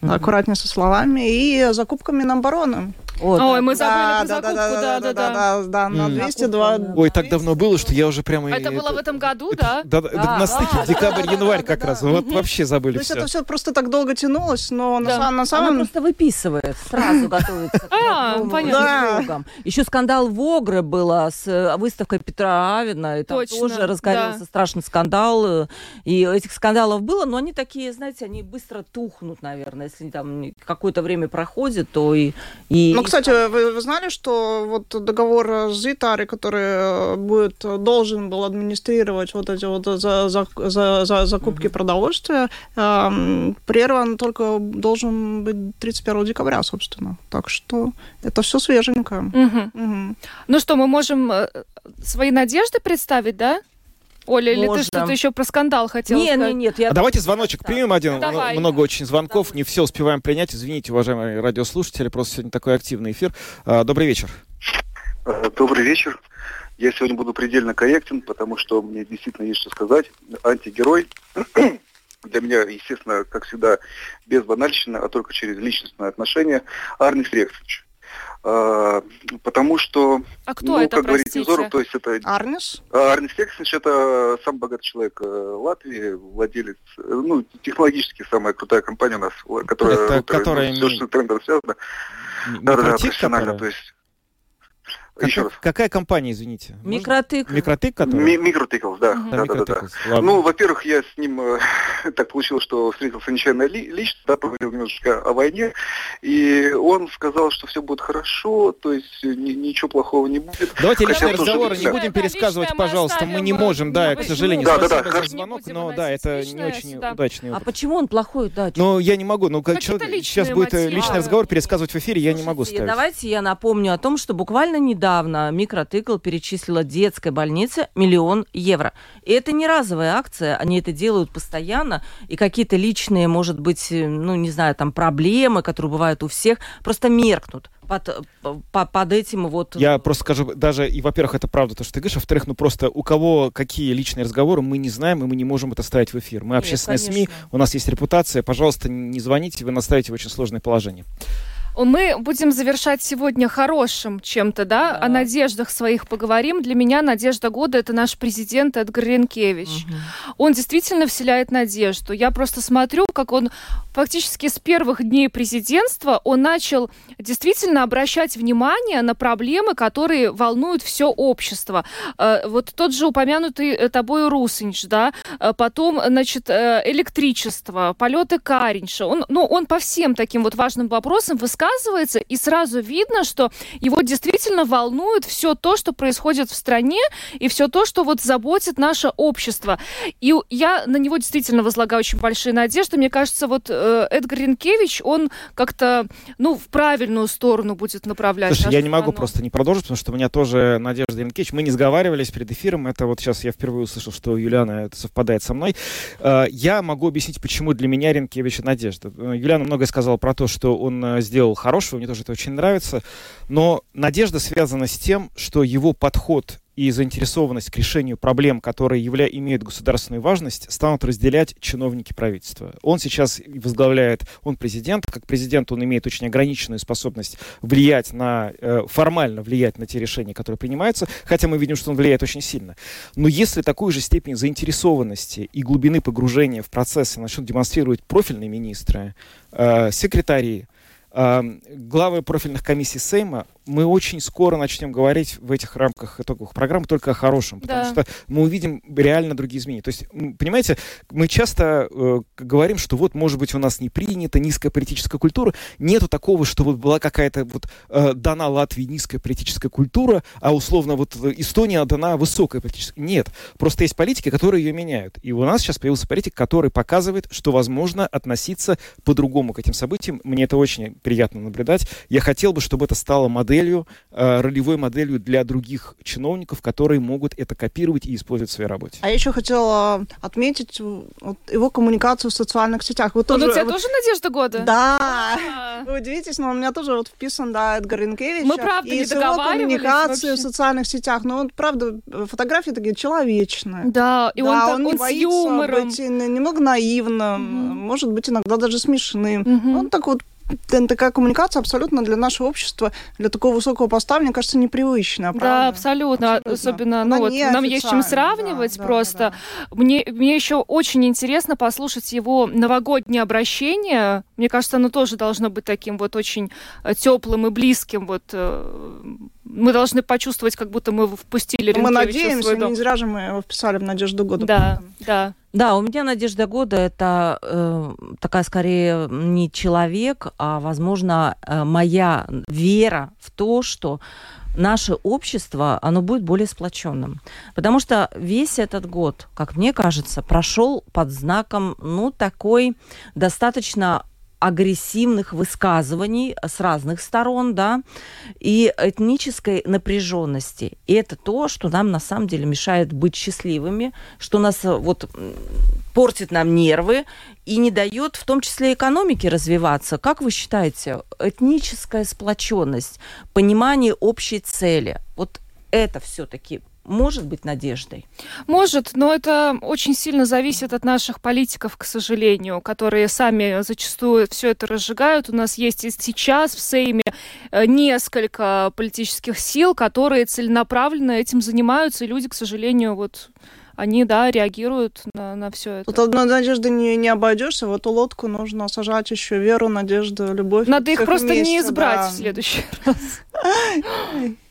Аккуратнее со словами. И закупка Минобороны. О, да. Ой, мы забыли про да, закупку, да, да, да, да, да, да, на М. 202. Закупка, Ой, так давно было, что я уже прямо... Это было в этом году, да? Да, да, Да, на стыке да, да, как раз. Вот вообще забыли То есть все. это все просто так долго тянулось, но на Да. са- на Она самом просто выписывает, сразу готовится к А, понятно. Еще скандал в Огре было с э, выставкой Петра Авина, и там тоже разгорелся страшный скандал. э, И этих скандалов было, но они такие, знаете, они быстро тухнут, наверное. Если там какое-то время проходит, то и... и Ну, кстати, вы, вы знали, что вот договор с Зитари, который э, будет, должен был администрировать вот эти вот за, за, за, за закупки продовольствия, эм, прерван только должен быть 31 декабря, собственно. Так что это все свеженько. Мгм. Мгм. Ну что, мы можем э, свои надежды представить, да? Оля, или ты что-то еще про скандал хотела Нет, сказать? нет, нет. Я... А давайте звоночек примем один. Давай. Много очень звонков, не все успеваем принять. Извините, уважаемые радиослушатели, просто сегодня такой активный эфир. А, Добрый вечер. Э, Добрый вечер. Я сегодня буду предельно корректен, потому что мне действительно есть что сказать. Антигерой. для меня, естественно, как всегда, без банальщины, а только через личностное отношение, Арнис Рексович. А, потому что, А кто ну, это, как говорит простите? Невзоров, то есть это Арнис? а, Арнис Рексович это самый богатый человек э, Латвии, владелец, э, ну, технологически самая крутая компания у нас, э, которая, Это роутеры, которая ми- что с трендом связано. М- Да, да, профессионально, которая? то есть. Какая, Еще раз. какая компания, извините? Можно? Микротык. Микротик, который? Ми- Микротиклс, да. Мгм. Да, да, да, да, да. Ладно. Ну, во-первых, я с ним э, так получилось, что встретился нечаянно ли, лично, да, поговорил немножечко о войне, и он сказал, что все будет хорошо, то есть э, ни- ничего плохого не будет. Давайте Хотя личные разговоры не будем Да, пересказывать, личное мы пожалуйста. Мы не можем, да, э, к сожалению, Да, да, да, спасибо за хорошо. звонок, Не но будем да, это не очень сюда. удачный А опыт. почему он плохой? Да, Ну, я не могу. Ну, как человек, сейчас будет э, мотивы. личный разговор пересказывать в эфире, я не могу ставить. Давайте я напомню о том, что буквально недавно Микротыкл перечислила детской больнице миллион евро. И это не разовая акция, они это делают постоянно, и какие-то личные, может быть, э, ну, не знаю, там, проблемы, которые бывают у всех, просто меркнут под, по- под этим вот... Я просто скажу, даже, и, во-первых, это правда, то, что ты говоришь, а во-вторых, ну, просто у кого какие личные разговоры, мы не знаем, и мы не можем это ставить в эфир. Мы Нет, общественные СМИ, конечно. у нас есть репутация, пожалуйста, не звоните, вы нас ставите в очень сложное положение. Мы будем завершать сегодня хорошим чем-то, да? Да. О надеждах своих поговорим. Для меня надежда года это наш президент Эдгар Ренкевич. Мгм. Он действительно вселяет надежду. Я просто смотрю, как он фактически с первых дней президентства он начал действительно обращать внимание на проблемы, которые волнуют все общество. Э, Вот тот же упомянутый э, тобой Русинч, да, Э, потом, значит, электричество, полеты Каринша. Он, ну, он по всем таким вот важным вопросам высказывается, и сразу видно, что его действительно волнует все то, что происходит в стране, и все то, что вот заботит наше общество. И я на него действительно возлагаю очень большие надежды. Мне кажется, вот э, Эдгар Ренкевич, он как-то, ну, в правильную сторону будет направлять Слушай, я не могу страну. просто не продолжить, потому что у меня тоже Надежда Янкевич. Мы не сговаривались перед эфиром. Это вот сейчас я впервые услышал, что Юлиана это совпадает со мной. Э, Я могу объяснить, почему для меня Ренкевич Надежда. Э, Юлиана многое сказала про то, что он э, сделал хорошего, мне тоже это очень нравится. Но Надежда связана с тем, что его подход и заинтересованность к решению проблем, которые явля... имеют государственную важность, станут разделять чиновники правительства. Он сейчас возглавляет, он президент, как президент он имеет очень ограниченную способность влиять на, э, формально влиять на те решения, которые принимаются, хотя мы видим, что он влияет очень сильно. Но если такую же степень заинтересованности и глубины погружения в процессы начнут демонстрировать профильные министры, э, секретари, главы профильных комиссий Сейма, мы очень скоро начнем говорить в этих рамках итоговых программ только о хорошем, потому Да. что мы увидим реально другие изменения. То есть, понимаете, мы часто э, говорим, что вот, может быть, у нас не принята низкая политическая культура. Нету такого, что вот была какая-то вот э, дана Латвии низкая политическая культура, а условно вот э, Эстония дана высокая политическая. Нет. Просто есть политики, которые ее меняют. И у нас сейчас появился политик, который показывает, что возможно относиться по-другому к этим событиям. Мне это очень приятно наблюдать. Я хотел бы, чтобы это стало моделью, э, ролевой моделью для других чиновников, которые могут это копировать и использовать в своей работе. А я еще хотела отметить э, вот его коммуникацию в социальных сетях. Вы Он тоже, у тебя вот- тоже надежда года? Да. А. Вы удивитесь, но у меня тоже вот вписан, да, Эдгар Ренкевич. Мы, правда, и не его коммуникацией вообще. в социальных сетях. Ну, вот, правда, фотографии такие человечные. Да, и да, он, так- он, не он с боится юмором. быть немного наивным, Мгм. может быть, иногда даже смешным. Мгм. Он так вот такая коммуникация абсолютно для нашего общества, для такого высокого поста, мне кажется, непривычная, Да, правда? абсолютно. Абсолютно. Особенно, Она ну вот, нам есть чем сравнивать да, да, просто. да. Мне, мне еще очень интересно послушать его новогоднее обращение. Мне кажется, оно тоже должно быть таким вот очень теплым и близким. Вот э, мы должны почувствовать, как будто мы впустили Мы Ренкевича в надеемся, не зря же мы его вписали в «Надежду года». Да, да. Да, у меня Надежда Года это э, такая скорее не человек, а, возможно, э, моя вера в то, что наше общество, оно будет более сплоченным. Потому что весь этот год, как мне кажется, прошел под знаком, ну, такой достаточно агрессивных высказываний с разных сторон, да, и этнической напряженности. И это то, что нам на самом деле мешает быть счастливыми, что нас э, вот портит нам нервы и не дает в том числе экономике развиваться. Как вы считаете, этническая сплоченность, понимание общей цели, вот это все-таки может быть надеждой? Может, но это очень сильно зависит от наших политиков, к сожалению, которые сами зачастую все это разжигают. У нас есть и сейчас в Сейме э, несколько политических сил, которые целенаправленно этим занимаются, и люди, к сожалению, вот они, да, реагируют на, на все это. Тут одной надежды не, не обойдешься. В эту лодку нужно сажать еще веру, надежду, любовь. Надо их просто вместе, не избрать да. в следующий раз.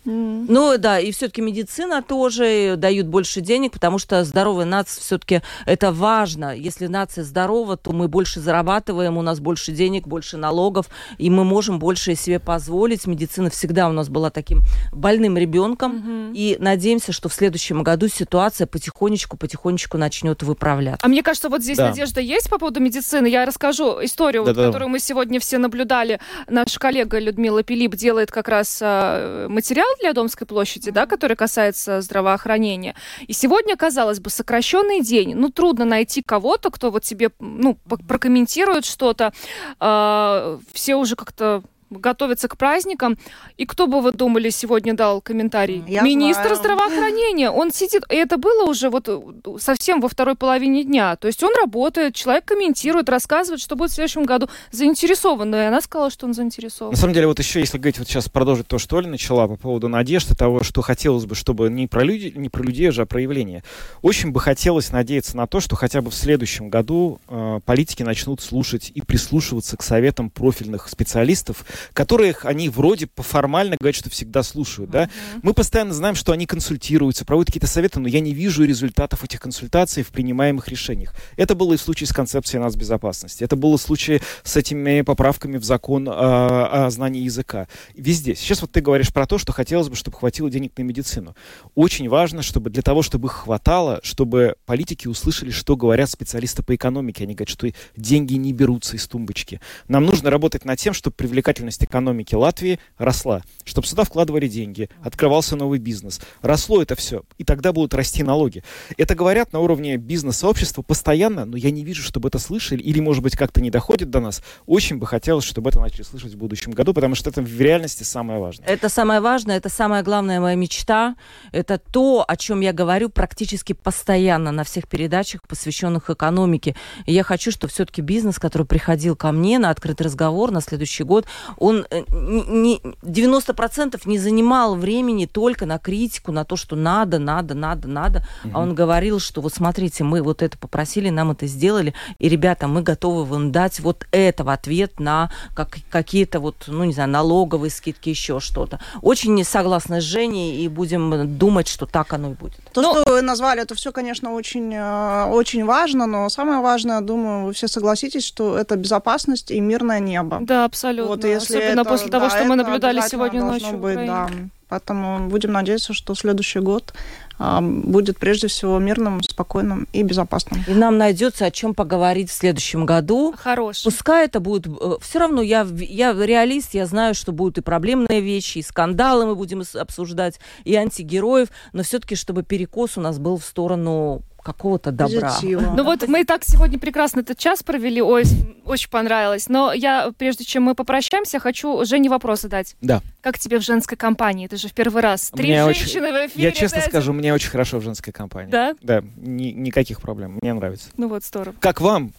Ну да, и все-таки медицина тоже дают больше денег, потому что здоровая нация все-таки это важно. Если нация здорова, то мы больше зарабатываем, у нас больше денег, больше налогов, и мы можем больше себе позволить. Медицина всегда у нас была таким больным ребенком, Мгм. и надеемся, что в следующем году ситуация потихонечку-потихонечку начнет выправляться. А мне кажется, вот здесь Да. надежда есть по поводу медицины. Я расскажу историю, вот, Да-да-да. которую мы сегодня все наблюдали. Наша коллега Людмила Пилип делает как раз а, материал для Домской площади, да, который касается здравоохранения. И сегодня, казалось бы, сокращенный день. Ну, трудно найти кого-то, кто вот тебе ну, прокомментирует что-то. А, все уже как-то готовятся к праздникам. И кто бы вы думали сегодня дал комментарий? Я Министр знаю. здравоохранения. Он сидит, и это было уже вот э, совсем во второй половине дня. То есть он работает, человек комментирует, рассказывает, что будет в следующем году. Заинтересован. И она сказала, что он заинтересован. На самом деле, вот еще, если говорить, вот сейчас продолжить то, что Оля начала по поводу надежды, того, что хотелось бы, чтобы не про, люди, не про людей же, а про явление. Очень бы хотелось надеяться на то, что хотя бы в следующем году э, политики начнут слушать и прислушиваться к советам профильных специалистов, которых они вроде по формально говорят, что всегда слушают. Да? Мы постоянно знаем, что они консультируются, проводят какие-то советы, но я не вижу результатов этих консультаций в принимаемых решениях. Это было и в случае с концепцией нацбезопасности. Это было в случае с этими поправками в закон о, о знании языка. Везде. Сейчас вот ты говоришь про то, что хотелось бы, чтобы хватило денег на медицину. Очень важно, чтобы для того, чтобы их хватало, чтобы политики услышали, что говорят специалисты по экономике. Они говорят, что деньги не берутся из тумбочки. Нам нужно работать над тем, чтобы привлекательность экономики Латвии росла, чтобы сюда вкладывали деньги, открывался новый бизнес. Росло это все, и тогда будут расти налоги. Это говорят на уровне бизнес-сообщества постоянно, но я не вижу, чтобы это слышали, или, может быть, как-то не доходит до нас. Очень бы хотелось, чтобы это начали слышать в будущем году, потому что это в реальности самое важное. Это самое важное, это самая главная моя мечта. Это то, о чем я говорю практически постоянно на всех передачах, посвященных экономике. И я хочу, чтобы все-таки бизнес, который приходил ко мне на открытый разговор на следующий год, он э, не, 90% занимал времени только на критику, на то, что надо, надо, надо, надо. А он говорил, что вот смотрите, мы вот это попросили, нам это сделали, и, ребята, мы готовы вам дать вот это в ответ на как, какие-то вот, ну, не знаю, налоговые скидки, еще что-то. Очень не согласна с Женей, и будем думать, что так оно и будет. То, Ну- что вы назвали, это все, конечно, очень, э, очень важно, но самое важное, думаю, вы все согласитесь, что это безопасность и мирное небо. Да, абсолютно. Вот если Особенно после того, да, что мы наблюдали сегодня ночью. быть, да. Поэтому будем надеяться, что следующий год а, будет прежде всего мирным, спокойным и безопасным. И нам найдется о чем поговорить в следующем году. Хороший. Пускай это будет... Все равно я, я реалист, я знаю, что будут и проблемные вещи, и скандалы мы будем обсуждать, и антигероев, но все-таки, чтобы перекос у нас был в сторону какого-то добра. Позитива. Ну вот мы и так сегодня прекрасно этот час провели, ой, очень понравилось. Но я, прежде чем мы попрощаемся, хочу Жене вопрос задать. Да. Как тебе в женской компании? Ты же в первый раз. Три Мне очень- женщины в эфире. Я честно да, это- скажу, мне очень хорошо в женской компании. Да? Да, ни- никаких проблем, мне нравится. Ну вот, здорово. Как вам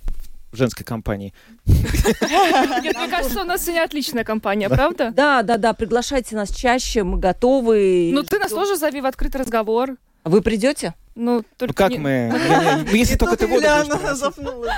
в женской компании? Нет, мне кажется, у нас сегодня отличная компания, правда? Да, да, да, приглашайте нас чаще, мы готовы. Ну ты нас тоже зови в открытый разговор. Вы придете? Ну, Ну только как не- мы? Не- Если только ты воду запнулась.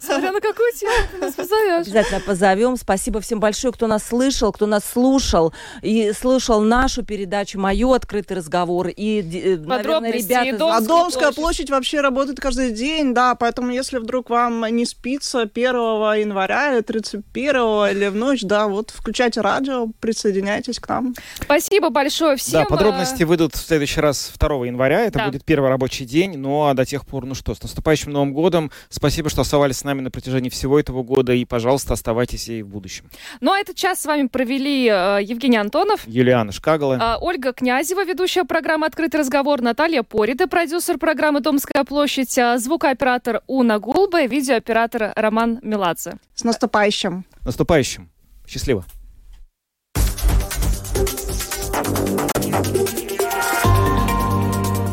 Смотря на какую тему ты нас позовешь. Обязательно позовем. Спасибо всем большое, кто нас слышал, кто нас слушал и слушал нашу передачу, мою открытый разговор. И, э, наверное, Подробности, ребята... А Домская площадь. вообще работает каждый день, да, поэтому если вдруг вам не спится 1 января или 31 или в ночь, да, вот включайте радио, присоединяйтесь к нам. Спасибо большое всем. Да, подробности выйдут в следующий раз 2 января. Это будет первый рабочий день. Ну а до тех пор, ну что, с наступающим Новым годом. Спасибо, что оставались с нами на протяжении всего этого года. И, пожалуйста, оставайтесь и в будущем. Ну а этот час с вами провели э, Евгений Антонов. Юлиана Шкагала. А, Ольга Князева, ведущая программы «Открытый разговор», Наталья Порида, продюсер программы «Домская площадь», а, звукооператор Уна Гулба и видеооператор Роман Меладзе. С наступающим! Наступающим. Счастливо.